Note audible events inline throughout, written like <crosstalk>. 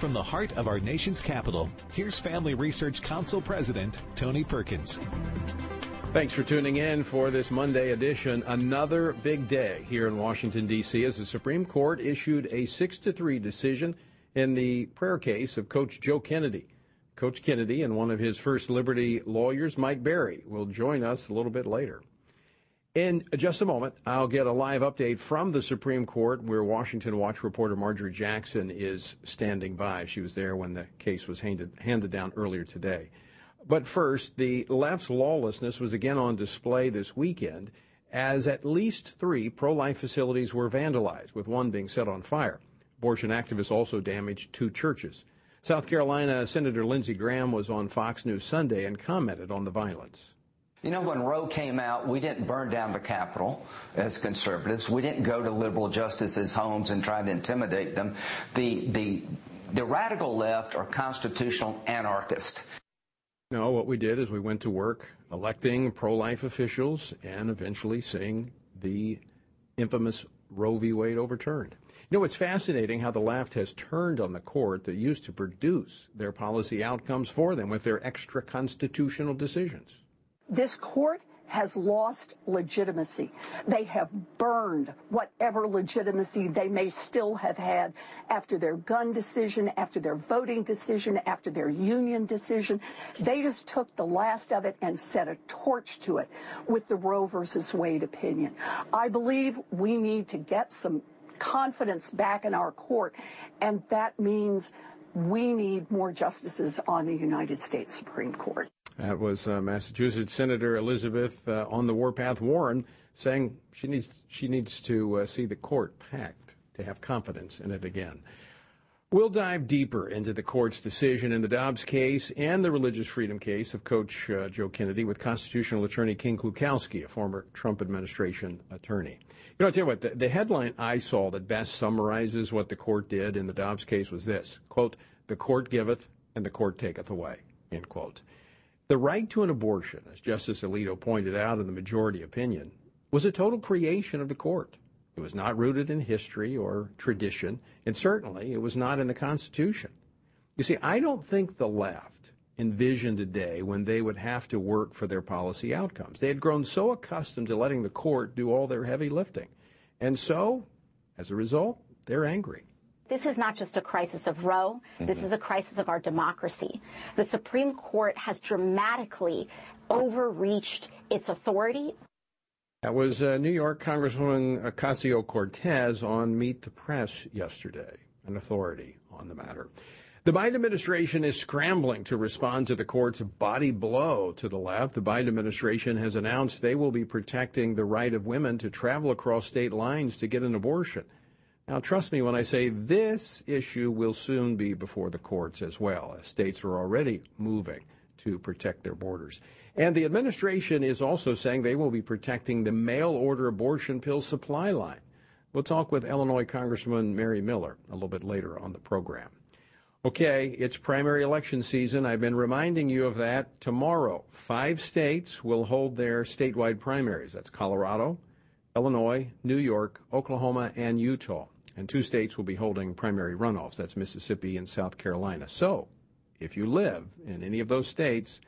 From the heart of our nation's capital, here's Family Research Council President Tony Perkins. Thanks for tuning in for this Monday edition. Another big day here in Washington, D.C., as the Supreme Court issued a 6 to 3 decision in the prayer case of Coach Joe Kennedy. Coach Kennedy and one of his first Liberty lawyers, Mike Berry, will join us a little bit later. In just a moment, I'll get a live update from the Supreme Court where Washington Watch reporter Marjorie Jackson is standing by. She was there when the case was handed, handed down earlier today. But first, the left's lawlessness was again on display this weekend as at least three pro life facilities were vandalized, with one being set on fire. Abortion activists also damaged two churches. South Carolina Senator Lindsey Graham was on Fox News Sunday and commented on the violence. You know, when Roe came out, we didn't burn down the Capitol as conservatives. We didn't go to liberal justices' homes and try to intimidate them. The, the, the radical left are constitutional anarchists. No, what we did is we went to work electing pro life officials and eventually seeing the infamous Roe v. Wade overturned. You know, it's fascinating how the left has turned on the court that used to produce their policy outcomes for them with their extra constitutional decisions. This court has lost legitimacy. They have burned whatever legitimacy they may still have had after their gun decision, after their voting decision, after their union decision. They just took the last of it and set a torch to it with the Roe versus Wade opinion. I believe we need to get some confidence back in our court, and that means we need more justices on the United States Supreme Court. That was uh, Massachusetts Senator Elizabeth uh, on the warpath Warren saying she needs she needs to uh, see the court packed to have confidence in it again. We'll dive deeper into the court's decision in the Dobbs case and the religious freedom case of Coach uh, Joe Kennedy with constitutional attorney Ken Klukowski, a former Trump administration attorney. You know, I'll tell you what, the, the headline I saw that best summarizes what the court did in the Dobbs case was this, quote, the court giveth and the court taketh away, end quote. The right to an abortion, as Justice Alito pointed out in the majority opinion, was a total creation of the court. It was not rooted in history or tradition, and certainly it was not in the Constitution. You see, I don't think the left envisioned a day when they would have to work for their policy outcomes. They had grown so accustomed to letting the court do all their heavy lifting. And so, as a result, they're angry. This is not just a crisis of Roe. Mm-hmm. This is a crisis of our democracy. The Supreme Court has dramatically overreached its authority. That was uh, New York Congresswoman Ocasio Cortez on Meet the Press yesterday, an authority on the matter. The Biden administration is scrambling to respond to the court's body blow to the left. The Biden administration has announced they will be protecting the right of women to travel across state lines to get an abortion. Now, trust me when I say this issue will soon be before the courts as well, as states are already moving to protect their borders. And the administration is also saying they will be protecting the mail order abortion pill supply line. We'll talk with Illinois Congressman Mary Miller a little bit later on the program. Okay, it's primary election season. I've been reminding you of that. Tomorrow, five states will hold their statewide primaries. That's Colorado, Illinois, New York, Oklahoma, and Utah. And two states will be holding primary runoffs. That's Mississippi and South Carolina. So, if you live in any of those states,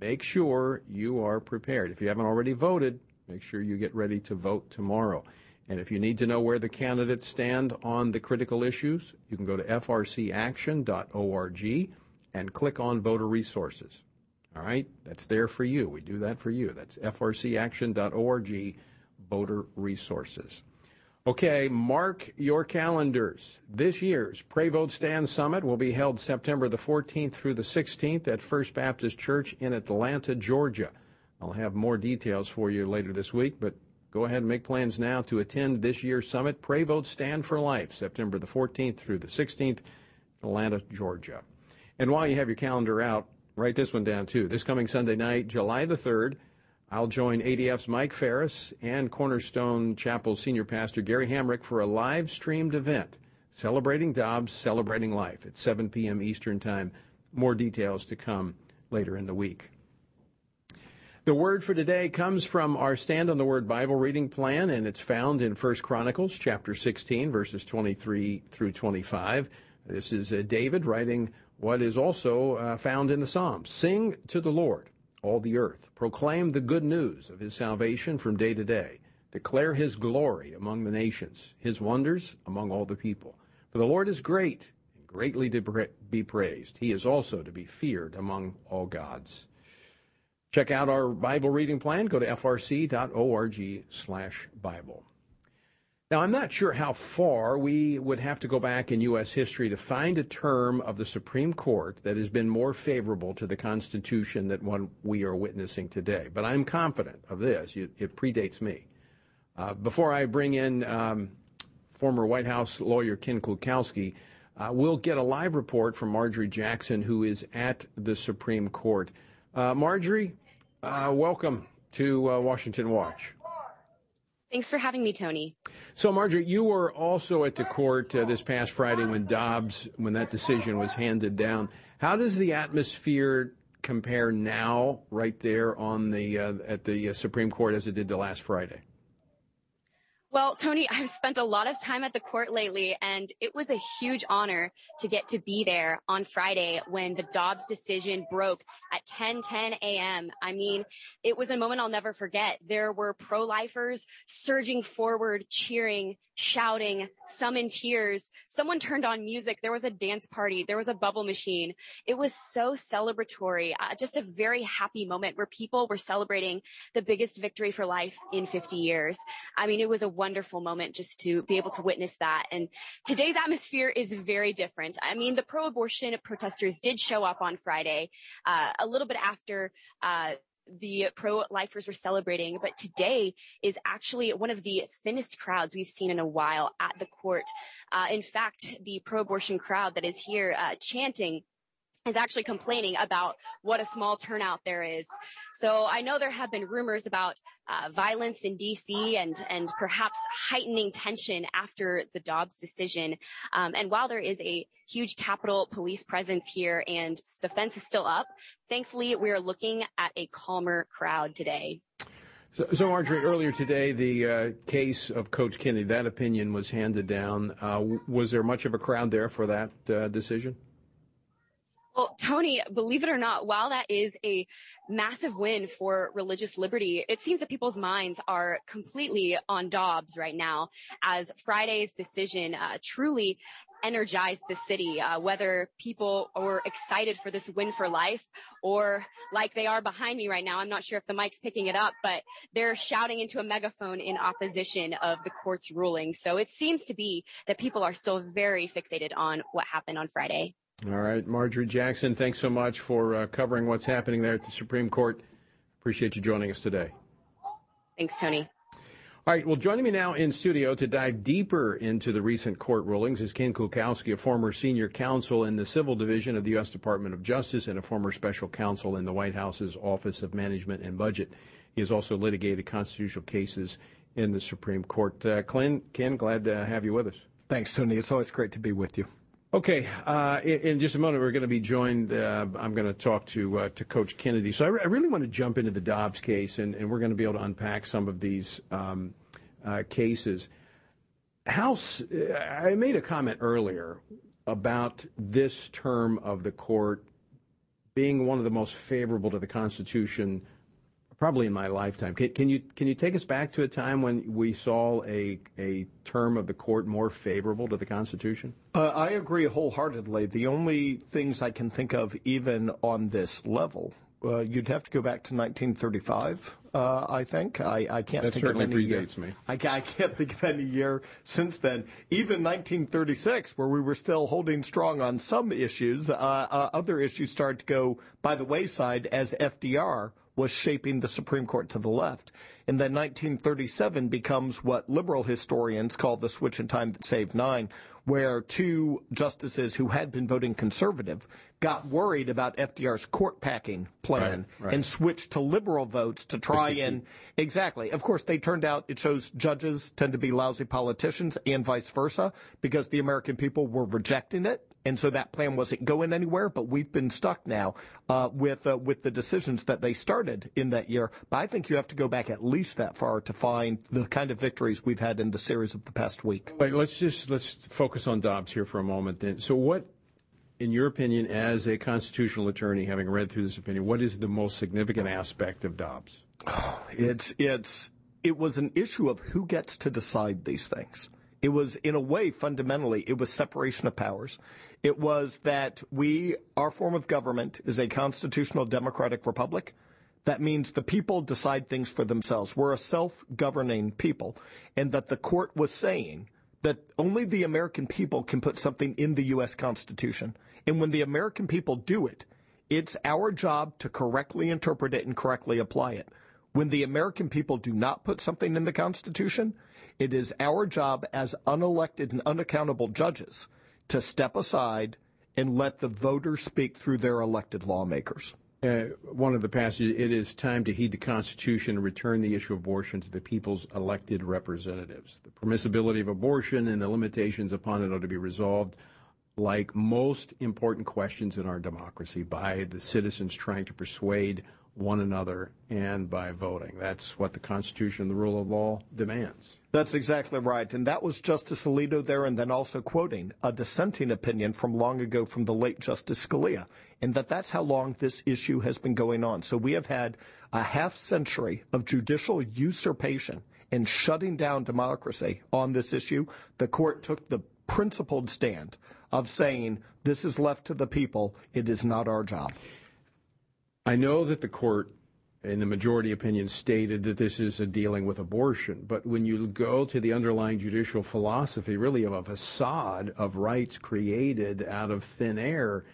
make sure you are prepared. If you haven't already voted, make sure you get ready to vote tomorrow. And if you need to know where the candidates stand on the critical issues, you can go to frcaction.org and click on voter resources. All right? That's there for you. We do that for you. That's frcaction.org, voter resources. Okay, mark your calendars. This year's Pray Vote Stand Summit will be held September the 14th through the 16th at First Baptist Church in Atlanta, Georgia. I'll have more details for you later this week, but go ahead and make plans now to attend this year's summit. Pray Vote Stand for Life, September the 14th through the 16th, Atlanta, Georgia. And while you have your calendar out, write this one down too. This coming Sunday night, July the 3rd, I'll join ADF's Mike Farris and Cornerstone Chapel Senior Pastor Gary Hamrick for a live streamed event celebrating Dobbs, celebrating life at 7 p.m. Eastern Time. More details to come later in the week. The word for today comes from our Stand on the Word Bible reading plan, and it's found in 1 Chronicles chapter 16, verses 23 through 25. This is uh, David writing what is also uh, found in the Psalms. Sing to the Lord, all the earth. Proclaim the good news of his salvation from day to day. Declare his glory among the nations, his wonders among all the people. For the Lord is great and greatly to be praised. He is also to be feared among all gods. Check out our Bible reading plan. Go to frc.org slash Bible. Now, I'm not sure how far we would have to go back in U.S. history to find a term of the Supreme Court that has been more favorable to the Constitution than one we are witnessing today. But I'm confident of this. It predates me. Uh, before I bring in um, former White House lawyer Ken Klukowski, uh, we'll get a live report from Marjorie Jackson, who is at the Supreme Court. Uh, Marjorie, uh, welcome to uh, Washington Watch. Thanks for having me, Tony. So, Marjorie, you were also at the court uh, this past Friday when Dobbs, when that decision was handed down. How does the atmosphere compare now, right there on the uh, at the uh, Supreme Court, as it did the last Friday? Well, Tony, <laughs> I've spent a lot of time at the court lately, and it was a huge honor to get to be there on Friday when the Dobbs decision broke at 10 10 a.m. I mean, it was a moment I'll never forget. There were pro lifers surging forward, cheering, shouting, some in tears. Someone turned on music. There was a dance party. There was a bubble machine. It was so celebratory, uh, just a very happy moment where people were celebrating the biggest victory for life in 50 years. I mean, it was a wonderful moment just to be able to witness that. And today's atmosphere is very different. I mean, the pro-abortion protesters did show up on Friday, uh, a little bit after, uh, the pro-lifers were celebrating, but today is actually one of the thinnest crowds we've seen in a while at the court. Uh, in fact, the pro-abortion crowd that is here uh, chanting is actually complaining about what a small turnout there is. So I know there have been rumors about uh, violence in DC and and perhaps heightening tension after the Dobbs decision. Um, and while there is a huge Capitol Police presence here and the fence is still up, thankfully we are looking at a calmer crowd today. So, so Marjorie, earlier today, the uh, case of Coach Kennedy, that opinion was handed down. Uh, was there much of a crowd there for that uh, decision? Well, Tony, believe it or not, while that is a massive win for religious liberty, it seems that people's minds are completely on Dobbs right now as Friday's decision uh, truly energized the city, uh, whether people were excited for this win for life or like they are behind me right now. I'm not sure if the mic's picking it up, but they're shouting into a megaphone in opposition of the court's ruling. So it seems to be that people are still very fixated on what happened on Friday. All right, Marjorie Jackson, thanks so much for uh, covering what's happening there at the Supreme Court. Appreciate you joining us today. Thanks, Tony. All right, well, joining me now in studio to dive deeper into the recent court rulings is Ken Klukowski, a former senior counsel in the Civil Division of the U.S. Department of Justice and a former special counsel in the White House's Office of Management and Budget. He has also litigated constitutional cases in the Supreme Court. Uh, Ken, Ken, glad to have you with us. Thanks, Tony. It's always great to be with you. Okay, uh, in, just a moment, we're going to be joined. Uh, I'm going to talk to uh, to Coach Kennedy. So I, re- I, really want to jump into the Dobbs case, and, we're going to be able to unpack some of these um, cases. I made a comment earlier about this term of the court being one of the most favorable to the Constitution probably in my lifetime. Can, can, you can you take us back to a time when we saw a a term of the court more favorable to the Constitution? Uh, I agree wholeheartedly. The only things I can think of, even on this level, uh, you'd have to go back to 1935. Uh, I think I, I can't that think certainly of any predates year. me. <laughs> I, I, can't think of any year since then. Even 1936, where we were still holding strong on some issues, uh, uh, other issues started to go by the wayside as FDR was shaping the Supreme Court to the left. And then 1937 becomes what liberal historians call the switch in time that saved nine, where two justices who had been voting conservative got worried about FDR's court packing plan right, right. and switched to liberal votes to try and exactly. Of course, they turned out it shows judges tend to be lousy politicians and vice versa because the American people were rejecting it and so that plan wasn't going anywhere. But we've been stuck now uh, with uh, with the decisions that they started in that year. But I think you have to go back at least that far to find the kind of victories we've had in the series of the past week. But let's just let's focus on Dobbs here for a moment. Then, so what, in your opinion, as a constitutional attorney, having read through this opinion, what is the most significant aspect of Dobbs? <sighs> It's it's it was an issue of who gets to decide these things. It was, in a way, fundamentally, it was separation of powers. It was that we, our form of government, is a constitutional democratic republic. That means the people decide things for themselves. We're a self governing people. And that the court was saying that only the American people can put something in the U.S. Constitution. And when the American people do it, it's our job to correctly interpret it and correctly apply it. When the American people do not put something in the Constitution, it is our job as unelected and unaccountable judges to step aside and let the voters speak through their elected lawmakers. Uh, one of the passages, it is time to heed the Constitution and return the issue of abortion to the people's elected representatives. The permissibility of abortion and the limitations upon it are to be resolved, like most important questions in our democracy, by the citizens trying to persuade one another and by voting. That's what the Constitution and the rule of law demands. That's exactly right. And that was Justice Alito there, and then also quoting a dissenting opinion from long ago from the late Justice Scalia, and that that's how long this issue has been going on. So we have had a half century of judicial usurpation and shutting down democracy on this issue. The court took the principled stand of saying this is left to the people, it is not our job. I know that the court, in the majority opinion, stated that this is a dealing with abortion, but when you go to the underlying judicial philosophy, really of a facade of rights created out of thin air,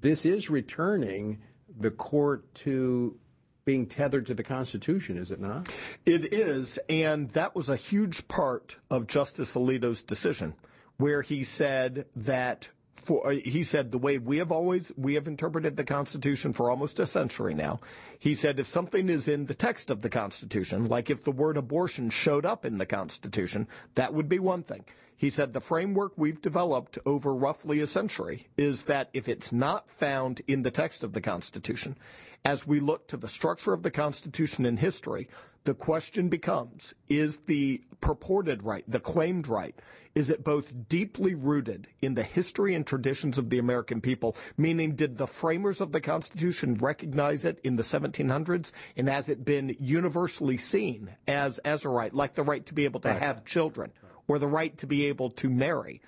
this is returning the court to being tethered to the Constitution, is it not? It is, and that was a huge part of Justice Alito's decision, where he said that for, uh, he said the way we have always we have interpreted the Constitution for almost a century now. He said if something is in the text of the Constitution, like if the word abortion showed up in the Constitution, that would be one thing. He said the framework we've developed over roughly a century is that if it's not found in the text of the Constitution, as we look to the structure of the Constitution in history, the question becomes is the purported right, the claimed right, is it both deeply rooted in the history and traditions of the American people, meaning did the framers of the Constitution recognize it in the 1700s and has it been universally seen as, as a right, like the right to be able to right. have children or the right to be able to marry?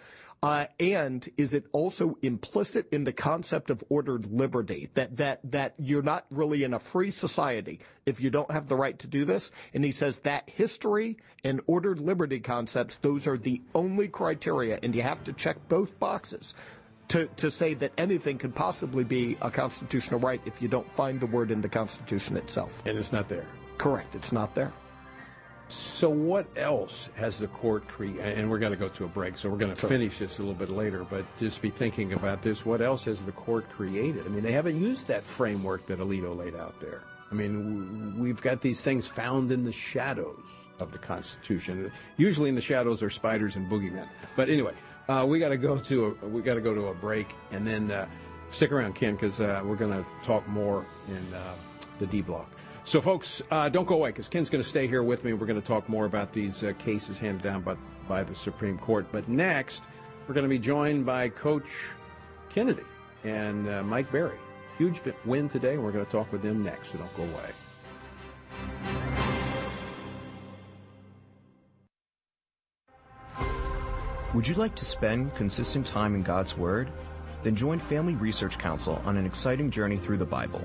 Uh, and is it also implicit in the concept of ordered liberty that that that you're not really in a free society if you don't have the right to do this? And he says that history and ordered liberty concepts those are the only criteria, and you have to check both boxes. To, to say that anything could possibly be a constitutional right if you don't find the word in the Constitution itself. And it's not there. Correct. It's not there. So what else has the court created? And we're going to go to a break, so we're going to sure. finish this a little bit later. But just be thinking about this: what else has the court created? I mean, they haven't used that framework that Alito laid out there. I mean, we've got these things found in the shadows of the Constitution. Usually, in the shadows are spiders and boogeymen. But anyway, uh, we got to go to a, we got to go to a break, and then uh, stick around, Ken, because uh, we're going to talk more in uh, the D block. So, folks, uh, don't go away because Ken's going to stay here with me. We're going to talk more about these uh, cases handed down by, by the Supreme Court. But next, we're going to be joined by Coach Kennedy and uh, Mike Berry. Huge win today. We're going to talk with them next, so don't go away. Would you like to spend consistent time in God's Word? Then join Family Research Council on an exciting journey through the Bible.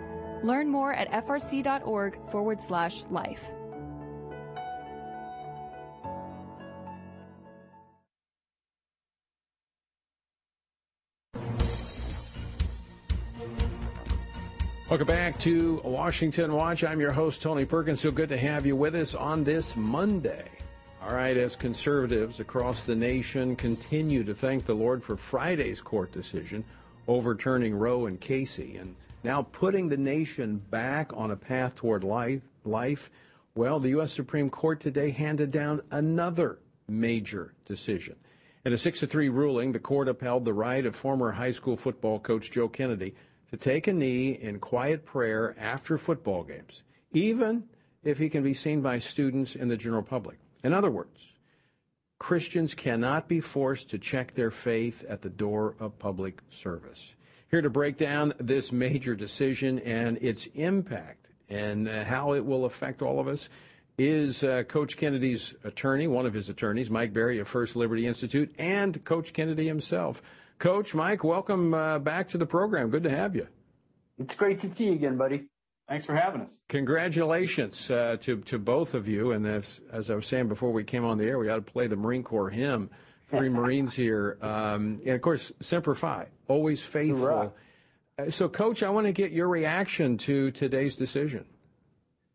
Learn more at frc.org forward slash life. Welcome back to Washington Watch. I'm your host, Tony Perkins. So good to have you with us on this Monday. All right, as conservatives across the nation continue to thank the Lord for Friday's court decision overturning Roe and Casey and now putting the nation back on a path toward life, life, well, the U.S. Supreme Court today handed down another major decision. In a 6 to 3 ruling, the court upheld the right of former high school football coach Joe Kennedy to take a knee in quiet prayer after football games, even if he can be seen by students and the general public. In other words, Christians cannot be forced to check their faith at the door of public service. Here to break down this major decision and its impact and uh, how it will affect all of us is uh, Coach Kennedy's attorney, one of his attorneys, Mike Berry of First Liberty Institute, and Coach Kennedy himself. Coach Mike, welcome uh, back to the program. Good to have you. It's great to see you again, buddy. Thanks for having us. Congratulations uh, to to both of you. And as as I was saying before we came on the air, we got to play the Marine Corps hymn three <laughs> Marines here. Um, and of course, Semper Fi, always faithful. Uh, so, Coach, I want to get your reaction to today's decision.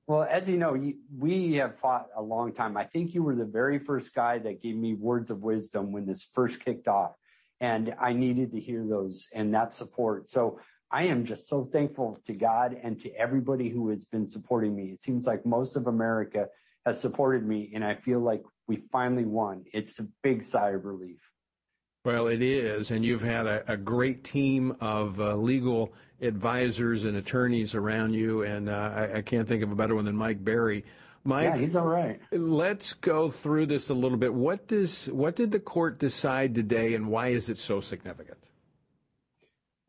Well, as you know, we have fought a long time. I think you were the very first guy that gave me words of wisdom when this first kicked off. And I needed to hear those and that support. So I am just so thankful to God and to everybody who has been supporting me. It seems like most of America has supported me, and I feel like we finally won. It's a big sigh of relief. Well, it is, and you've had a, a great team of uh, legal advisors and attorneys around you, and uh, I, I, can't think of a better one than Mike Berry. Mike, yeah, he's all right. Let's go through this a little bit. What does what did the court decide today, and why is it so significant?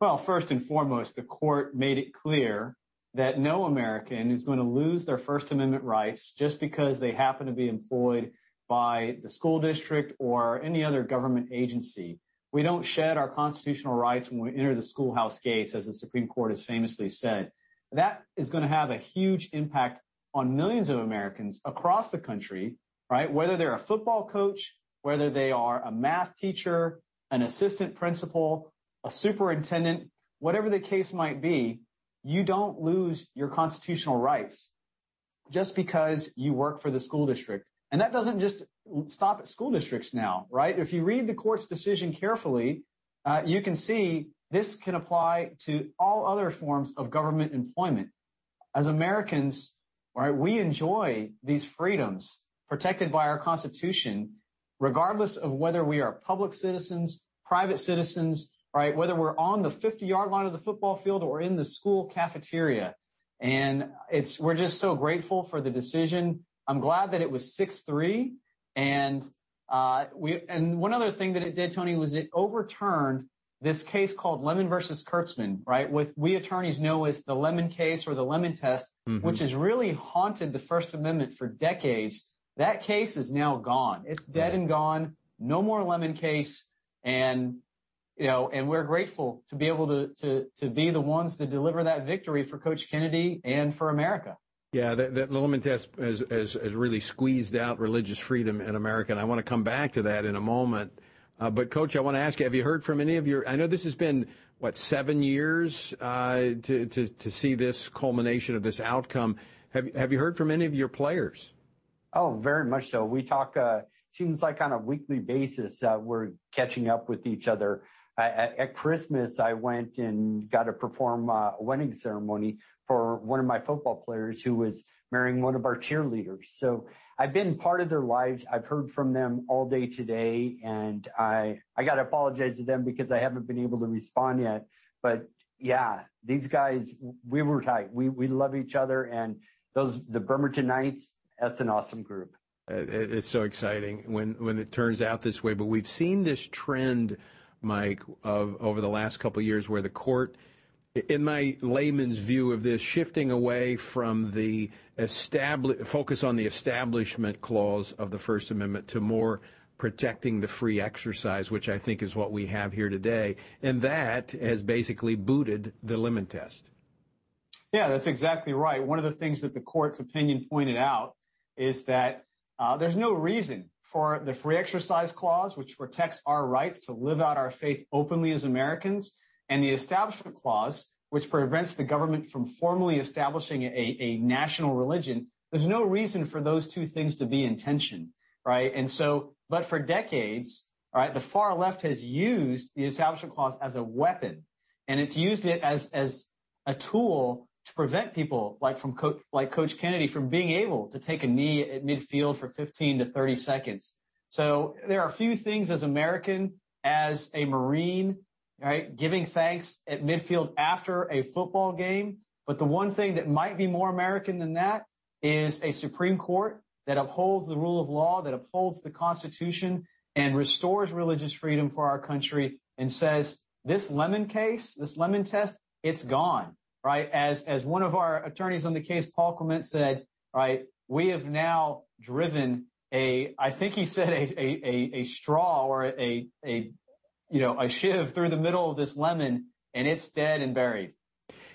Well, first and foremost, the court made it clear that no American is going to lose their First Amendment rights just because they happen to be employed by the school district or any other government agency. We don't shed our constitutional rights when we enter the schoolhouse gates, as the Supreme Court has famously said. That is going to have a huge impact on millions of Americans across the country, right? Whether they're a football coach, whether they are a math teacher, an assistant principal, a superintendent, whatever the case might be, you don't lose your constitutional rights just because you work for the school district. And that doesn't just stop at school districts now, right? If you read the court's decision carefully, uh, you can see this can apply to all other forms of government employment. As Americans, right, we enjoy these freedoms protected by our Constitution, regardless of whether we are public citizens, private citizens, right? Whether we're on the 50 yard line of the football field or in the school cafeteria. And it's, we're just so grateful for the decision. I'm glad that it was 6-3 and, uh, we, and one other thing that it did, Tony, was it overturned this case called Lemon versus Kurtzman, right? With we attorneys know as the Lemon case or the Lemon test, mm-hmm. which has really haunted the First Amendment for decades. That case is now gone. It's dead right. and gone. No more Lemon case. And, you know, and we're grateful to be able to, to, to be the ones to deliver that victory for Coach Kennedy and for America. Yeah, that, that Lemon test has, has, has really squeezed out religious freedom in America. And I want to come back to that in a moment. Uh, but, Coach, I want to ask you: Have you heard from any of your? I know this has been what seven years uh, to, to to see this culmination of this outcome. Have Have you heard from any of your players? Oh, very much so. We talk. Uh, seems like on a weekly basis uh, we're catching up with each other. At, at, Christmas, I went and got to perform uh, a wedding ceremony for one of my football players who was marrying one of our cheerleaders. So I've been part of their lives. I've heard from them all day today, and I I got to apologize to them because I haven't been able to respond yet. But yeah, these guys, we were tight. We we love each other, and those the Bremerton Knights. That's an awesome group. It's so exciting when when it turns out this way. But we've seen this trend, Mike, of over the last couple of years where the court in my layman's view of this, shifting away from the focus on the establishment clause of the First Amendment to more protecting the free exercise, which I think is what we have here today. And that has basically booted the Lemon test. Yeah, that's exactly right. One of the things that the court's opinion pointed out is that uh, there's no reason for the free exercise clause, which protects our rights to live out our faith openly as Americans, and the Establishment Clause, which prevents the government from formally establishing a, a national religion, there's no reason for those two things to be in tension, right? And so, but for decades, right, the far left has used the Establishment Clause as a weapon, and it's used it as as a tool to prevent people like from Co- like Coach Kennedy from being able to take a knee at midfield for 15 to 30 seconds. So there are a few things as American, as a Marine, right? Giving thanks at midfield after a football game. But the one thing that might be more American than that is a Supreme Court that upholds the rule of law, that upholds the Constitution and restores religious freedom for our country and says this lemon case, this lemon test, it's gone, right? As, as one of our attorneys on the case, Paul Clement said, right, we have now driven a, I think he said a, a, a, straw or a, a, you know, a shiv through the middle of this lemon and it's dead and buried.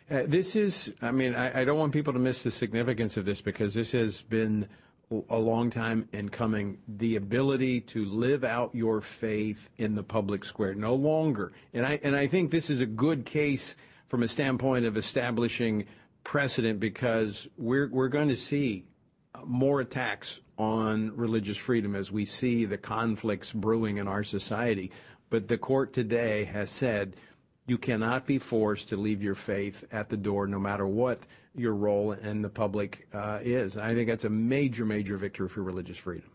Uh, this is, I mean, I, I, don't want people to miss the significance of this because this has been a long time in coming. The ability to live out your faith in the public square, no longer. And I, and I think this is a good case from a standpoint of establishing precedent because we're, we're going to see more attacks on religious freedom as we see the conflicts brewing in our society. But the court today has said you cannot be forced to leave your faith at the door, no matter what your role in the public uh, is. I think that's a major, major victory for religious freedom.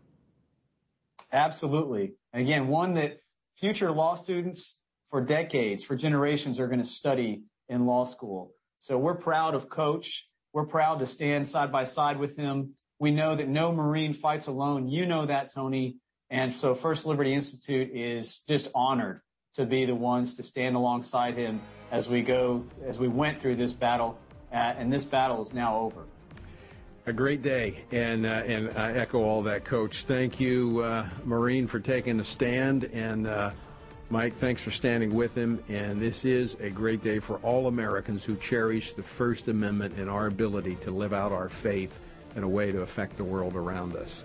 Absolutely. And again, one that future law students for decades, for generations, are going to study in law school. So we're proud of Coach. We're proud to stand side by side with him. We know that no Marine fights alone. You know that, Tony. And so First Liberty Institute is just honored to be the ones to stand alongside him as we go, as we went through this battle. Uh, and this battle is now over. A great day, and uh, and I echo all that, Coach. Thank you, uh, Marine, for taking a stand, and uh, Mike, thanks for standing with him. And this is a great day for all Americans who cherish the First Amendment and our ability to live out our faith in a way to affect the world around us.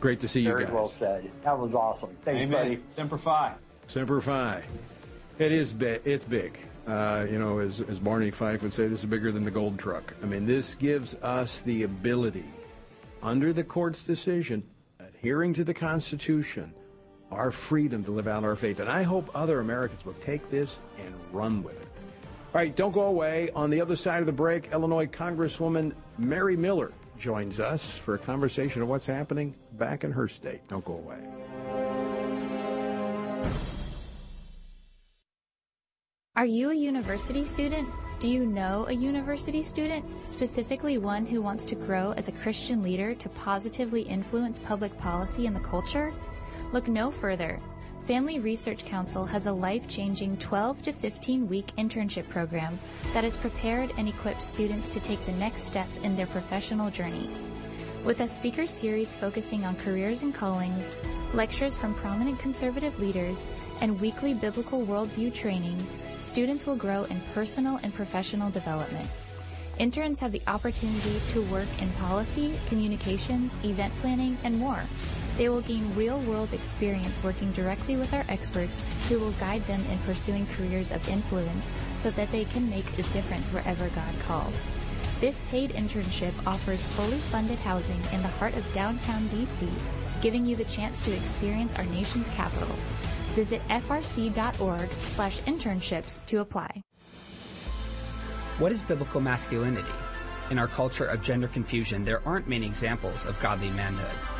Great to see Very you guys. well said. That was awesome. Thanks, Amen. buddy. Semper Fi. Semper Fi. It is big. It's big. Uh, you know, as, as Barney Fife would say, this is bigger than the gold truck. I mean, this gives us the ability, under the court's decision, adhering to the Constitution, our freedom to live out our faith. And I hope other Americans will take this and run with it. All right, don't go away. On the other side of the break, Illinois Congresswoman Mary Miller joins us for a conversation of what's happening back in her state. Don't go away. Are you a university student? Do you know a university student, specifically one who wants to grow as a Christian leader to positively influence public policy and the culture? Look no further. Family Research Council has a life changing 12 to 15 week internship program that has prepared and equipped students to take the next step in their professional journey. With a speaker series focusing on careers and callings, lectures from prominent conservative leaders, and weekly biblical worldview training, students will grow in personal and professional development. Interns have the opportunity to work in policy, communications, event planning, and more. They will gain real world experience working directly with our experts who will guide them in pursuing careers of influence so that they can make a difference wherever God calls. This paid internship offers fully funded housing in the heart of downtown DC, giving you the chance to experience our nation's capital. Visit frc.org slash internships to apply. What is biblical masculinity? In our culture of gender confusion, there aren't many examples of godly manhood.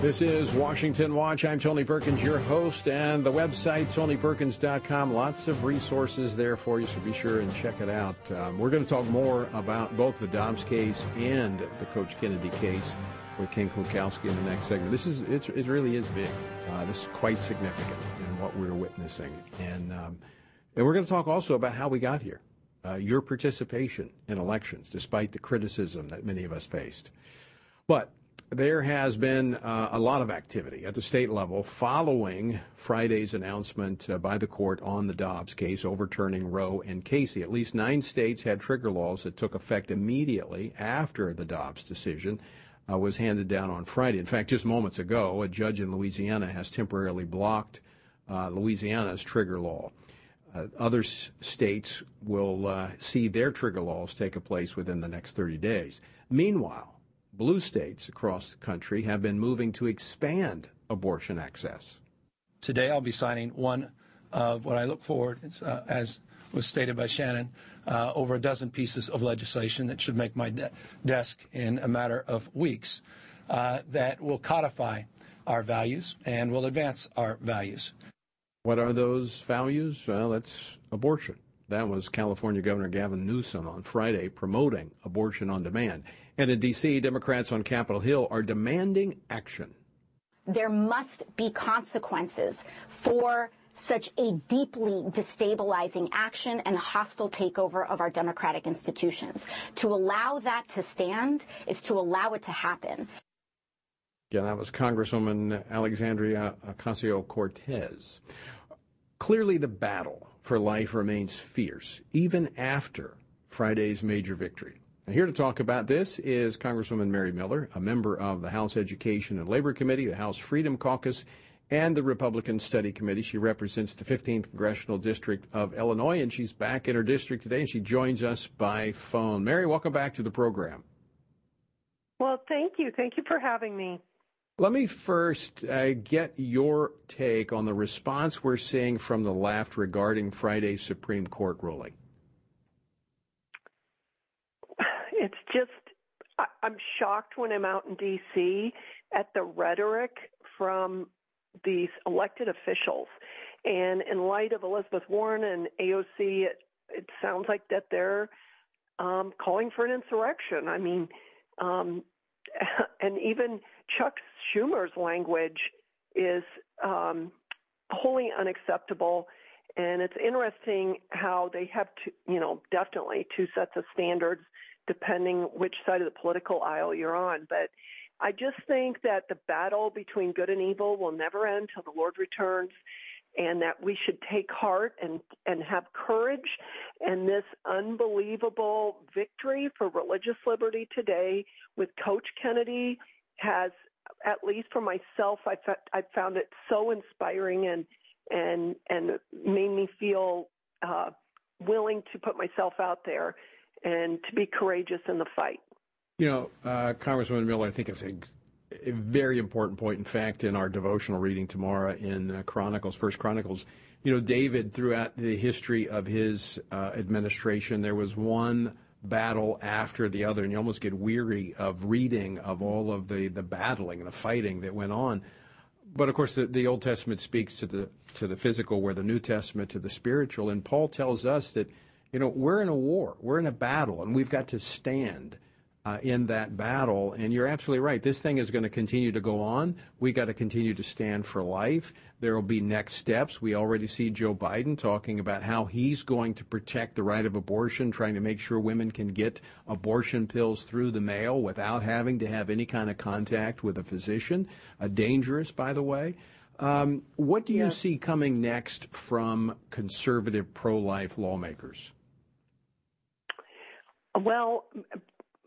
This is Washington Watch. I'm Tony Perkins, your host, and the website, tonyperkins.com. Lots of resources there for you, so be sure and check it out. Um, we're going to talk more about both the Dobbs case and the Coach Kennedy case with Ken Klukowski in the next segment. This is it really is big. Uh, this is quite significant in what we're witnessing, and um, and we're going to talk also about how we got here, uh, your participation in elections, despite the criticism that many of us faced. But there has been uh, a lot of activity at the state level following Friday's announcement uh, by the court on the Dobbs case overturning Roe and Casey. At least nine states had trigger laws that took effect immediately after the Dobbs decision uh, was handed down on Friday. In fact, just moments ago, a judge in Louisiana has temporarily blocked uh, Louisiana's trigger law. Uh, other s- states will uh, see their trigger laws take a place within the next 30 days. Meanwhile, blue states across the country have been moving to expand abortion access. Today I'll be signing one of what I look forward, uh, as was stated by Shannon, uh, over a dozen pieces of legislation that should make my de- desk in a matter of weeks uh, that will codify our values and will advance our values. What are those values? Well, it's abortion. That was California Governor Gavin Newsom on Friday promoting abortion on demand. And in D.C., Democrats on Capitol Hill are demanding action. There must be consequences for such a deeply destabilizing action and hostile takeover of our democratic institutions. To allow that to stand is to allow it to happen. Yeah, that was Congresswoman Alexandria Ocasio Cortez. Clearly, the battle for life remains fierce, even after Friday's major victory. Now, here to talk about this is Congresswoman Mary Miller, a member of the House Education and Labor Committee, the House Freedom Caucus, and the Republican Study Committee. She represents the 15th Congressional District of Illinois, and she's back in her district today, and she joins us by phone. Mary, welcome back to the program. Well, thank you. Thank you for having me. Let me first uh, get your take on the response we're seeing from the left regarding Friday's Supreme Court ruling. It's just, I, I'm shocked when I'm out in D.C. at the rhetoric from these elected officials. And in light of Elizabeth Warren and AOC, it, it sounds like that they're um, calling for an insurrection. I mean, um, <laughs> and even Chuck Schumer's language is um, wholly unacceptable. And it's interesting how they have, two, you know, definitely two sets of standards depending which side of the political aisle you're on. But I just think that the battle between good and evil will never end till the Lord returns and that we should take heart and and have courage and this unbelievable victory for religious liberty today with coach Kennedy has at least for myself I I found it so inspiring and and and made me feel uh willing to put myself out there and to be courageous in the fight. You know, uh, Congresswoman Miller, I think it's a, a, very important point. In fact, in our devotional reading tomorrow in uh, Chronicles, First Chronicles, you know, David, throughout the history of his uh, administration, there was one battle after the other, and you almost get weary of reading of all of the, the battling the fighting that went on. But of course, the, the Old Testament speaks to the to the physical, where the New Testament to the spiritual. And Paul tells us that, you know, we're in a war, we're in a battle, and we've got to stand uh, in that battle. And you're absolutely right. This thing is going to continue to go on. We got to continue to stand for life. There will be next steps. We already see Joe Biden talking about how he's going to protect the right of abortion, trying to make sure women can get abortion pills through the mail without having to have any kind of contact with a physician. Uh, dangerous, by the way. Um, what do you yes. see coming next from conservative pro-life lawmakers? Well,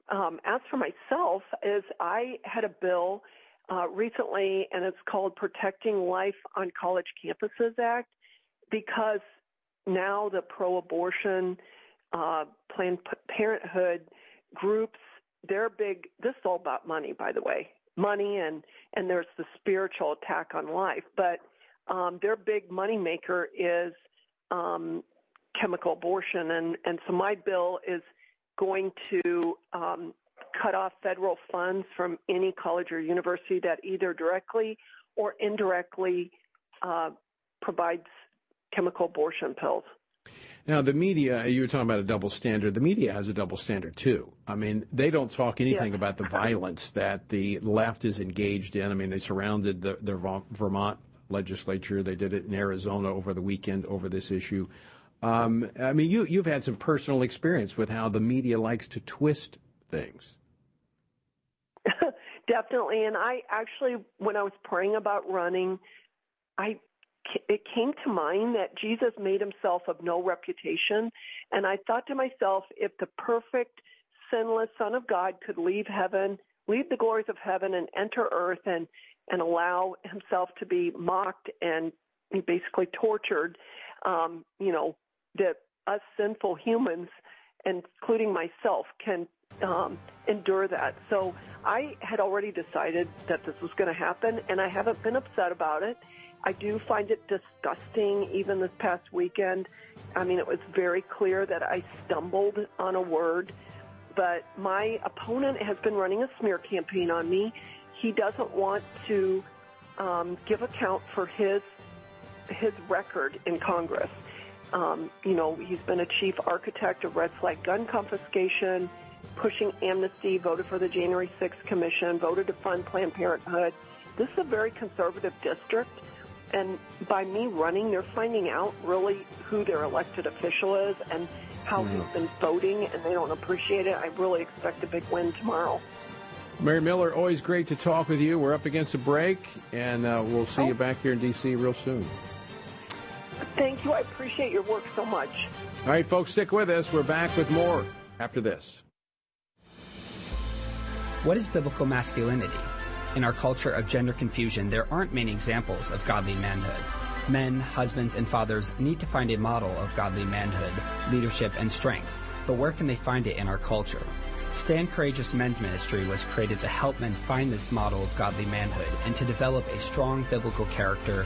um, as for myself, is I had a bill uh, recently, and it's called Protecting Life on College Campuses Act, because now the pro-abortion, uh, Planned Parenthood groups, they're big. This is all about money, by the way, money, and and there's the spiritual attack on life. But um, their big money maker is um, chemical abortion, and and so my bill is going to um, cut off federal funds from any college or university that either directly or indirectly uh, provides chemical abortion pills. Now, the media, you were talking about a double standard. The media has a double standard, too. I mean, they don't talk anything about the violence that the left is engaged in. I mean, they surrounded the, the Vermont legislature. They did it in Arizona over the weekend over this issue. Um, I mean, you, you've had some personal experience with how the media likes to twist things. <laughs> Definitely. And I actually, when I was praying about running, I it came to mind that Jesus made himself of no reputation. And I thought to myself, if the perfect, sinless Son of God could leave heaven, leave the glories of heaven and enter earth and, and allow himself to be mocked and basically tortured, um, you know, that us sinful humans, including myself, can um, endure that. So I had already decided that this was going to happen, and I haven't been upset about it. I do find it disgusting, even this past weekend. I mean, it was very clear that I stumbled on a word, but my opponent has been running a smear campaign on me. He doesn't want to um, give account for his his record in Congress. Um, you know, he's been a chief architect of red flag gun confiscation, pushing amnesty, voted for the January 6th commission, voted to fund Planned Parenthood. This is a very conservative district. And by me running, they're finding out really who their elected official is and how mm. he's been voting, and they don't appreciate it. I really expect a big win tomorrow. Mary Miller, always great to talk with you. We're up against a break, and uh, we'll see oh. you back here in D.C. real soon. Thank you. I appreciate your work so much. All right, folks, stick with us. We're back with more after this. What is biblical masculinity? In our culture of gender confusion, there aren't many examples of godly manhood. Men, husbands, and fathers need to find a model of godly manhood, leadership, and strength. But where can they find it in our culture? Stand Courageous Men's Ministry was created to help men find this model of godly manhood and to develop a strong biblical character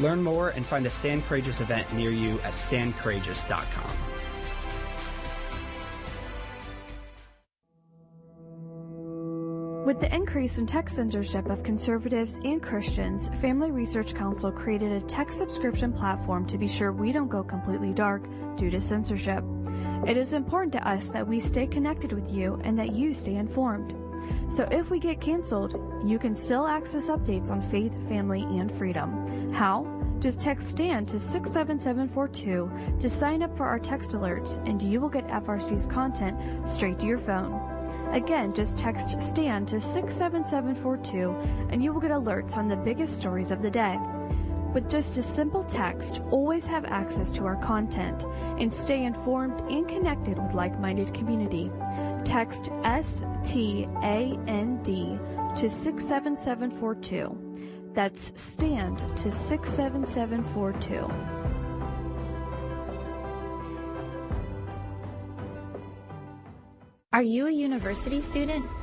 Learn more and find a Stand Courageous event near you at standcourageous.com. With the increase in tech censorship of conservatives and Christians, Family Research Council created a tech subscription platform to be sure we don't go completely dark due to censorship. It is important to us that we stay connected with you and that you stay informed. So if we get canceled, you can still access updates on faith, family, and freedom. How? Just text STAND to 67742 to sign up for our text alerts, and you will get FRC's content straight to your phone. Again, just text STAND to 67742 and you will get alerts on the biggest stories of the day. With just a simple text, always have access to our content and stay informed and connected with like-minded community. Text STAND to 67742. That's STAND to 67742. Are you a university student?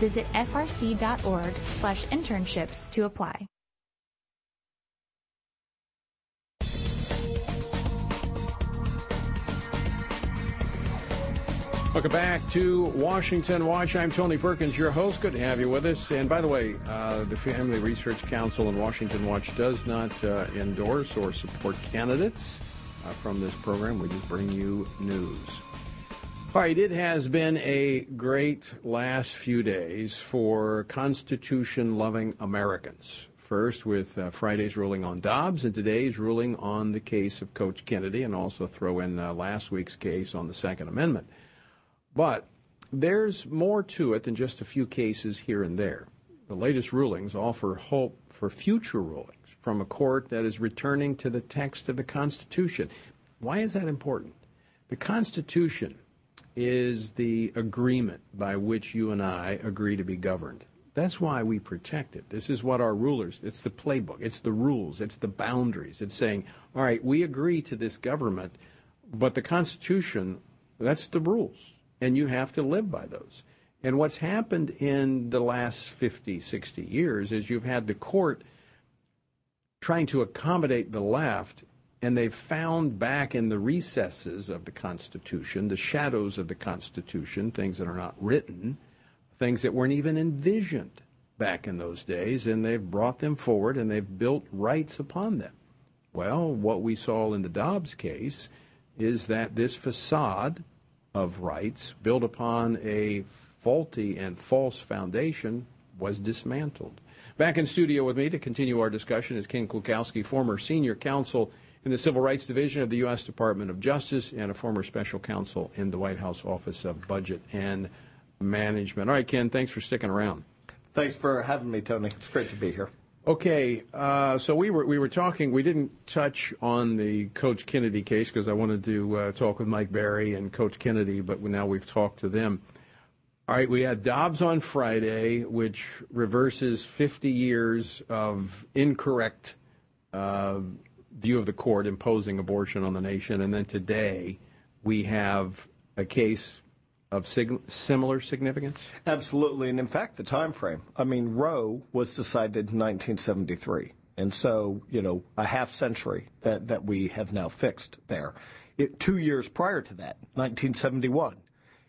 Visit frc.org slash internships to apply. Welcome back to Washington Watch. I'm Tony Perkins, your host. Good to have you with us. And by the way, uh, the Family Research Council and Washington Watch does not uh, endorse or support candidates uh, from this program. We just bring you news. All right, it has been a great last few days for Constitution loving Americans. First, with uh, Friday's ruling on Dobbs, and today's ruling on the case of Coach Kennedy, and also throw in uh, last week's case on the Second Amendment. But there's more to it than just a few cases here and there. The latest rulings offer hope for future rulings from a court that is returning to the text of the Constitution. Why is that important? The Constitution is the agreement by which you and I agree to be governed. That's why we protect it. This is what our rulers, it's the playbook, it's the rules, it's the boundaries. It's saying, all right, we agree to this government, but the Constitution, that's the rules, and you have to live by those. And what's happened in the last 50, 60 years is you've had the court trying to accommodate the left and they've found back in the recesses of the Constitution, the shadows of the Constitution, things that are not written, things that weren't even envisioned back in those days, and they've brought them forward and they've built rights upon them. Well, what we saw in the Dobbs case is that this facade of rights built upon a faulty and false foundation was dismantled. Back in studio with me to continue our discussion is Ken Klukowski, former senior counsel in the Civil Rights Division of the U.S. Department of Justice and a former special counsel in the White House Office of Budget and Management. All right, Ken, thanks for sticking around. Thanks for having me, Tony. It's great to be here. Okay, uh, so we were we were talking. We didn't touch on the Coach Kennedy case because I wanted to uh, talk with Mike Berry and Coach Kennedy, but now we've talked to them. All right, we had Dobbs on Friday, which reverses 50 years of incorrect uh, view of the court imposing abortion on the nation. And then today we have a case of sig- similar significance? Absolutely, and in fact, the time frame. I mean, Roe was decided in 1973, and so you know a half century that that we have now fixed there. It, two years prior to that, 1971,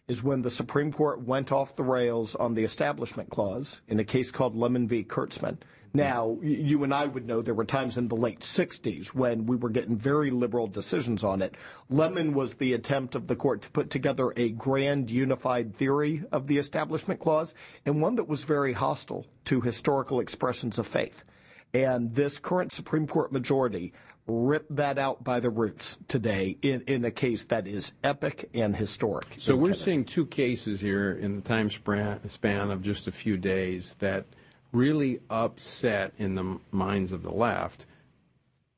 is when the Supreme Court went off the rails on the Establishment Clause in a case called Lemon v. Kurtzman. Now, you and I would know there were times in the late 60s when we were getting very liberal decisions on it. Lemon was the attempt of the court to put together a grand unified theory of the Establishment Clause and one that was very hostile to historical expressions of faith. And this current Supreme Court majority ripped that out by the roots today in, in a case that is epic and historic. So we're seeing two cases here in the time span of just a few days that really upset in the minds of the left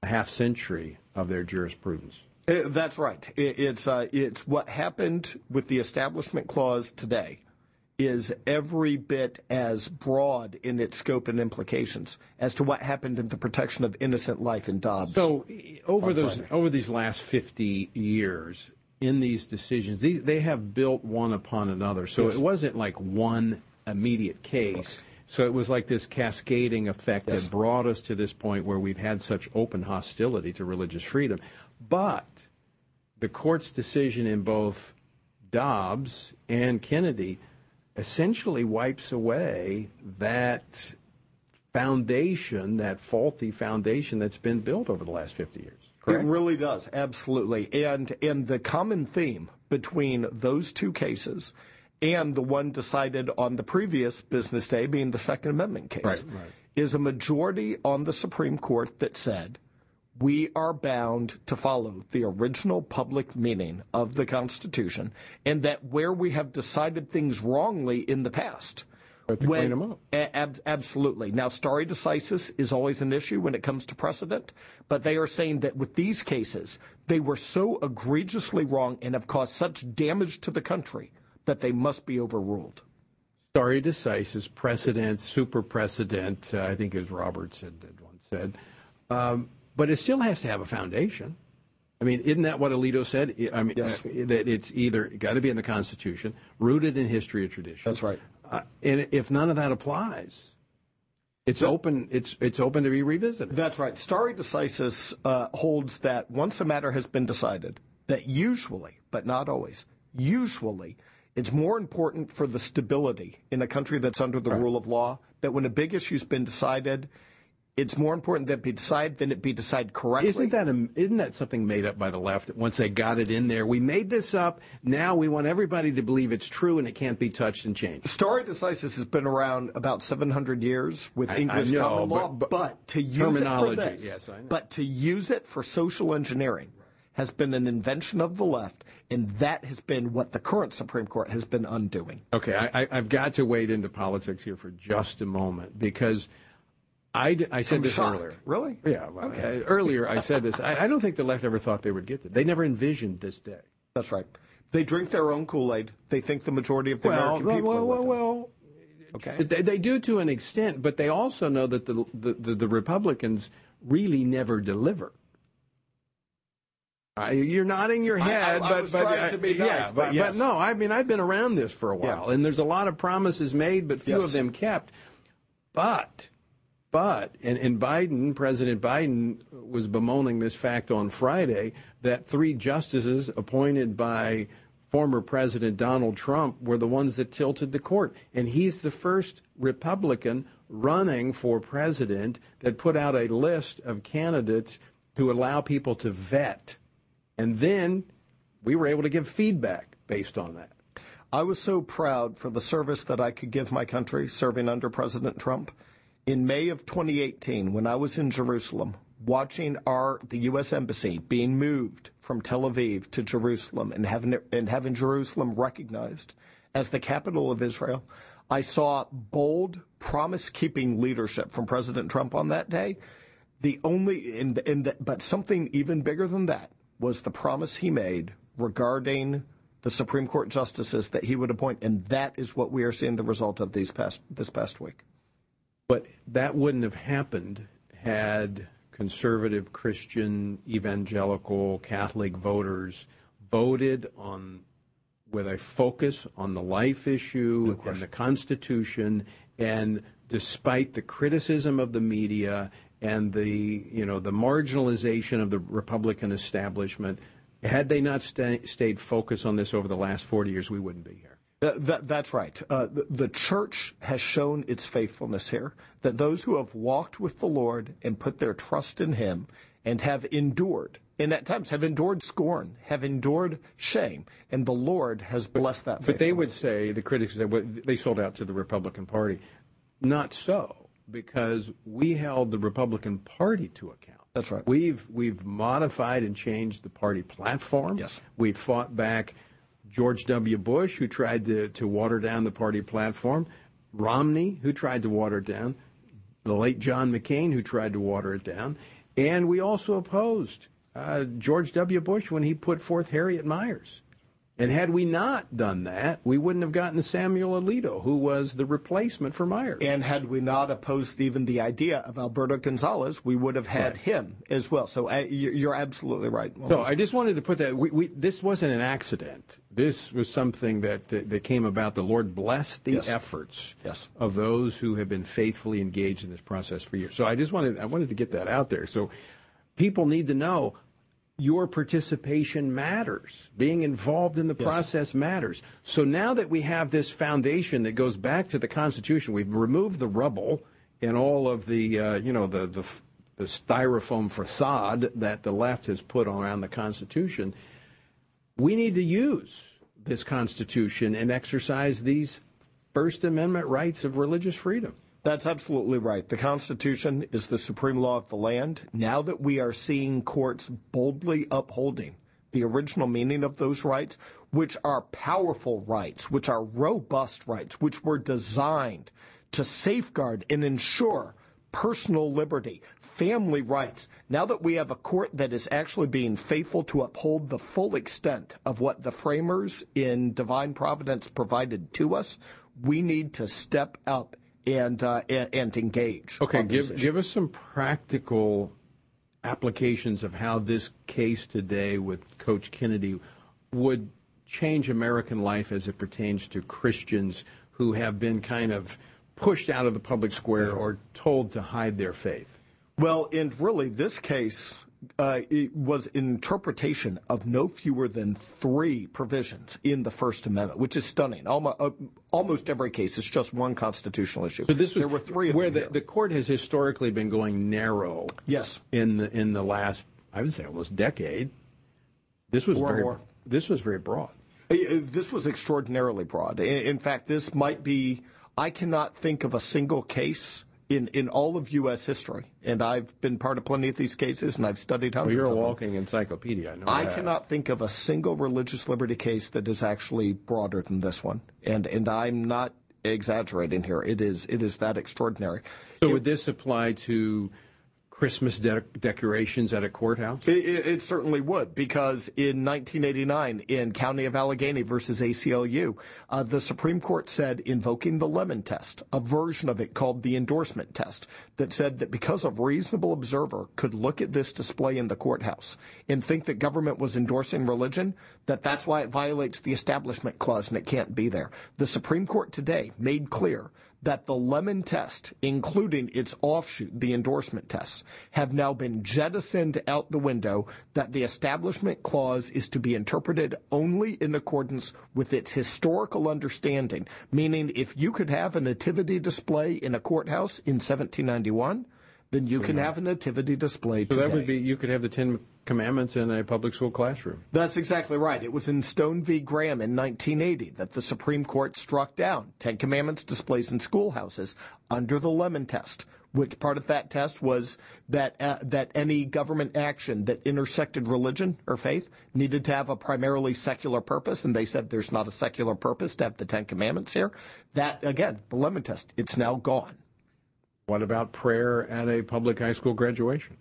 a half century of their jurisprudence. Uh, that's right. It's uh, it's what happened with the Establishment Clause today is every bit as broad in its scope and implications as to what happened in the protection of innocent life in Dobbs. So over those Friday. over these last 50 years in these decisions, these, they have built one upon another. So yes. it wasn't like one immediate case. So it was like this cascading effect yes. that brought us to this point where we've had such open hostility to religious freedom. But the court's decision in both Dobbs and Kennedy essentially wipes away that foundation, that faulty foundation that's been built over the last 50 years. Correct? It really does, absolutely. And and the common theme between those two cases and the one decided on the previous business day being the Second Amendment case right, right. is a majority on the Supreme Court that said we are bound to follow the original public meaning of the Constitution, and that where we have decided things wrongly in the past, when, ab- absolutely. Now, stare decisis is always an issue when it comes to precedent, but they are saying that with these cases, they were so egregiously wrong and have caused such damage to the country that they must be overruled. Stare decisis, precedent, super precedent, uh, I think as Roberts had, had once said. Um, but it still has to have a foundation. I mean, isn't that what Alito said? I mean, yes. uh, that it's either got to be in the Constitution, rooted in history or tradition. That's right. Uh, and if none of that applies, it's so, open. It's it's open to be revisited. That's right. Stare decisis uh, holds that once a matter has been decided, that usually, but not always, usually, it's more important for the stability in a country that's under the right. rule of law that when a big issue's been decided it's more important that it be decided than it be decided correctly. Isn't that a, isn't that something made up by the left? That once they got it in there, we made this up. Now we want everybody to believe it's true and it can't be touched and changed. Stare decisis has been around about 700 years with I, English I know, common law, but, but, to use it for this, yes, but to use it for social engineering has been an invention of the left, and that has been what the current Supreme Court has been undoing. Okay, I, I've got to wade into politics here for just a moment because I, I said I'm this shocked. earlier. Really? Yeah. Well, okay. uh, earlier, I said this. I, I, don't think the left ever thought they would get it. They never envisioned this day. That's right. They drink their own Kool Aid. They think the majority of the well, American people. Well, well, well. Okay. They, they, do to an extent, but they also know that the, the, the, the Republicans really never deliver. Uh, you're nodding your head, I, I, but, I was but trying to be nice, yeah, but, but, yes. but, no. I mean, I've been around this for a while, yeah. and there's a lot of promises made, but few yes. of them kept. But but, and, and Biden, President Biden was bemoaning this fact on Friday that three justices appointed by former President Donald Trump were the ones that tilted the court. And he's the first Republican running for president that put out a list of candidates to allow people to vet. And then we were able to give feedback based on that. I was so proud for the service that I could give my country serving under President Trump in May of 2018, when I was in Jerusalem, watching our the U.S. embassy being moved from Tel Aviv to Jerusalem and having and having Jerusalem recognized as the capital of Israel, I saw bold, promise-keeping leadership from President Trump on that day. The only the, in the, but something even bigger than that was the promise he made regarding the Supreme Court justices that he would appoint, and that is what we are seeing the result of these past this past week. But that wouldn't have happened had conservative, Christian, evangelical, Catholic voters voted on with a focus on the life issue no and the Constitution, and despite the criticism of the media and the you know the marginalization of the Republican establishment, had they not sta- stayed focused on this over the last 40 years, we wouldn't be here. That, that, that's right. Uh, the, the, church has shown its faithfulness here, that those who have walked with the Lord and put their trust in Him and have endured, and at times have endured scorn, have endured shame, and the Lord has blessed that But they would say, the critics, they sold out to the Republican Party. Not so. Because we held the Republican Party to account. That's right. We've we've modified and changed the party platform. Yes. We've fought back George W. Bush, who tried to, to water down the party platform, Romney, who tried to water it down, the late John McCain, who tried to water it down, and we also opposed uh, George W. Bush when he put forth Harriet Miers. And had we not done that, we wouldn't have gotten Samuel Alito, who was the replacement for Miers. And had we not opposed even the idea of Alberto Gonzales, we would have had right. him as well. So uh, you're absolutely right. So I just wanted to put that we, we, this wasn't an accident. This was something that, that, that came about. The Lord blessed the yes. efforts yes. of those who have been faithfully engaged in this process for years. So I just wanted I wanted to get that out there. So people need to know your participation matters. Being involved in the yes. process matters. So now that we have this foundation that goes back to the Constitution, we've removed the rubble and all of the, uh, you know, the, the, the styrofoam facade that the left has put around the Constitution. We need to use this Constitution and exercise these First Amendment rights of religious freedom. That's absolutely right. The Constitution is the supreme law of the land. Now that we are seeing courts boldly upholding the original meaning of those rights, which are powerful rights, which are robust rights, which were designed to safeguard and ensure personal liberty, family rights. Now that we have a court that is actually being faithful to uphold the full extent of what the framers in divine providence provided to us, we need to step up and uh, and, and, engage. Okay, give give us some practical applications of how this case today with Coach Kennedy would change American life as it pertains to Christians who have been kind of pushed out of the public square or told to hide their faith. Well, and really, this case uh, it was an interpretation of no fewer than three provisions in the First Amendment, which is stunning. Almost, uh, almost every case is just one constitutional issue. So this was, there were three where the, the, court has historically been going narrow. Yes. In the in the last, I would say, almost decade. This was or very more. this was very broad. Uh, this was extraordinarily broad. In fact, this might be. I cannot think of a single case in, in all of U.S. history, and I've been part of plenty of these cases, and I've studied hundreds well, you're a walking encyclopedia. I, know I cannot think of a single religious liberty case that is actually broader than this one, and and I'm not exaggerating here. It is it is that extraordinary. So it, would this apply to Christmas de- decorations at a courthouse? It, it, it, certainly would, because in 1989, in County of Allegheny versus ACLU, uh, the Supreme Court said, invoking the Lemon test, a version of it called the endorsement test, that said that because a reasonable observer could look at this display in the courthouse and think that government was endorsing religion, that that's why it violates the Establishment Clause and it can't be there. The Supreme Court today made clear that the Lemon test, including its offshoot, the endorsement tests, have now been jettisoned out the window, that the Establishment Clause is to be interpreted only in accordance with its historical understanding, meaning if you could have a nativity display in a courthouse in 1791, then you can have a nativity display so today. that would be, you could have the Ten Commandments in a public school classroom. That's exactly right. It was in Stone v. Graham in 1980 that the Supreme Court struck down Ten Commandments displays in schoolhouses under the Lemon Test, which part of that test was that uh, that any government action that intersected religion or faith needed to have a primarily secular purpose, and they said there's not a secular purpose to have the Ten Commandments here. That again, the Lemon Test, it's now gone. What about prayer at a public high school graduation?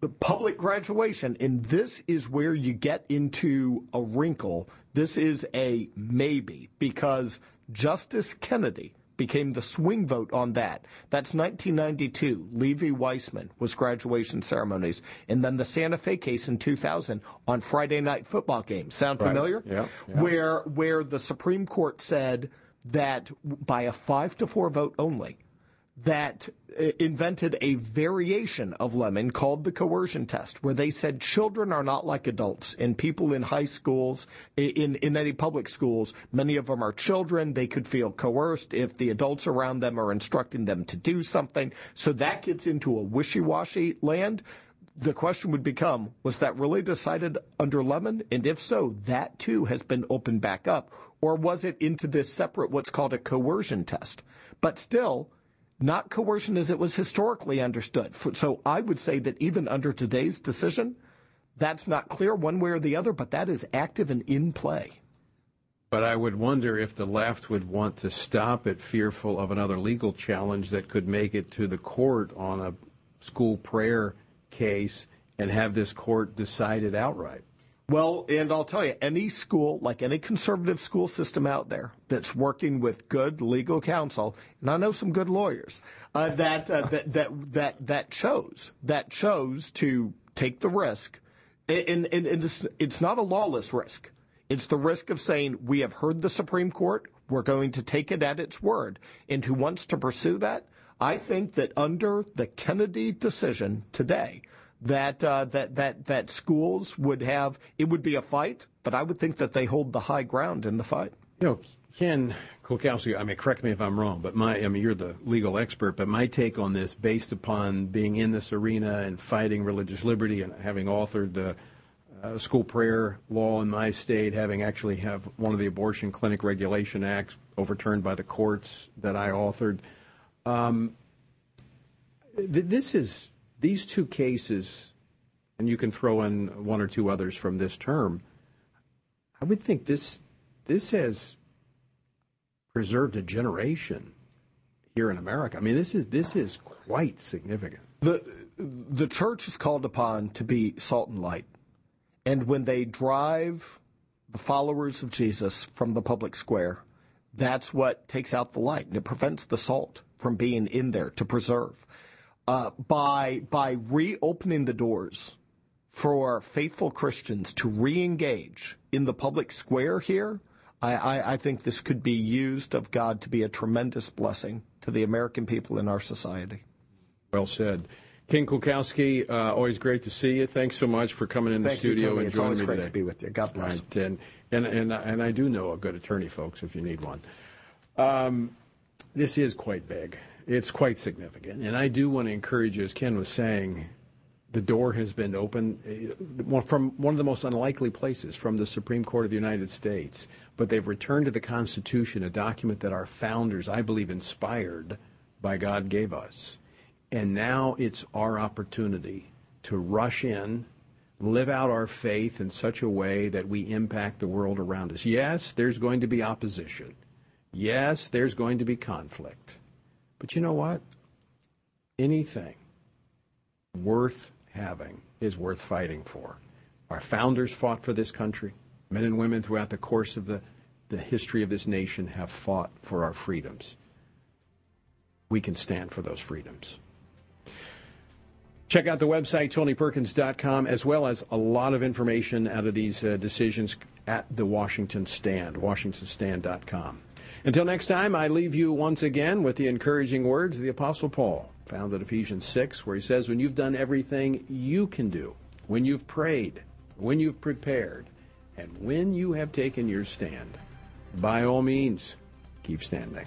The public graduation, and this is where you get into a wrinkle. This is a maybe because Justice Kennedy became the swing vote on that. That's 1992. Lee v. Weisman was graduation ceremonies. And then the Santa Fe case in 2000 on Friday night football games. Sound right. familiar? Yeah, yeah. Where, where the Supreme Court said that by a five to four vote only, that uh, invented a variation of Lemon called the coercion test, where they said children are not like adults, and people in high schools, in, in any public schools, many of them are children. They could feel coerced if the adults around them are instructing them to do something. So that gets into a wishy-washy land. The question would become, was that really decided under Lemon? And if so, that too has been opened back up. Or was it into this separate, what's called a coercion test? But still, not coercion as it was historically understood. So I would say that even under today's decision, that's not clear one way or the other, but that is active and in play. But I would wonder if the left would want to stop it, fearful of another legal challenge that could make it to the court on a school prayer case and have this court decide it outright. Well, and I'll tell you, any school, like any conservative school system out there that's working with good legal counsel, and I know some good lawyers, uh, that, uh, that, that, that, that chose, that chose to take the risk. And, and, and it's, it's not a lawless risk. It's the risk of saying, we have heard the Supreme Court, we're going to take it at its word. And who wants to pursue that? I think that under the Kennedy decision today, that uh, that that that schools would have it would be a fight, but I would think that they hold the high ground in the fight. You know, Ken Klukowski, I mean, correct me if I'm wrong, but my I mean, you're the legal expert, but my take on this, based upon being in this arena and fighting religious liberty and having authored the uh, school prayer law in my state, having actually have one of the abortion clinic regulation acts overturned by the courts that I authored. Um, th- this is these two cases, and you can throw in one or two others from this term, I would think this this has preserved a generation here in America. I mean, this is this is quite significant. The the church is called upon to be salt and light, and when they drive the followers of Jesus from the public square, that's what takes out the light and it prevents the salt from being in there to preserve uh, by by reopening the doors for faithful Christians to re-engage in the public square here. I, I, I, think this could be used of God to be a tremendous blessing to the American people in our society. Well said. Ken Klukowski, uh, always great to see you. Thanks so much for coming in Thank the studio you, and it's joining always me great today. to be with you. God bless. Right, and, and, and, and I do know a good attorney, folks, if you need one. Um, this is quite big. It's quite significant. And I do want to encourage you, as Ken was saying, the door has been opened uh, from one of the most unlikely places, from the Supreme Court of the United States. But they've returned to the Constitution, a document that our founders, I believe, inspired by God gave us. And now it's our opportunity to rush in, live out our faith in such a way that we impact the world around us. Yes, there's going to be opposition. Yes, there's going to be conflict. But you know what? Anything worth having is worth fighting for. Our founders fought for this country. Men and women throughout the course of the, the history of this nation have fought for our freedoms. We can stand for those freedoms. Check out the website, tonyperkins.com, as well as a lot of information out of these uh, decisions at the Washington Stand, washingtonstand.com. Until next time, I leave you once again with the encouraging words of the Apostle Paul, found in Ephesians 6, where he says, When you've done everything you can do, when you've prayed, when you've prepared, and when you have taken your stand, by all means, keep standing.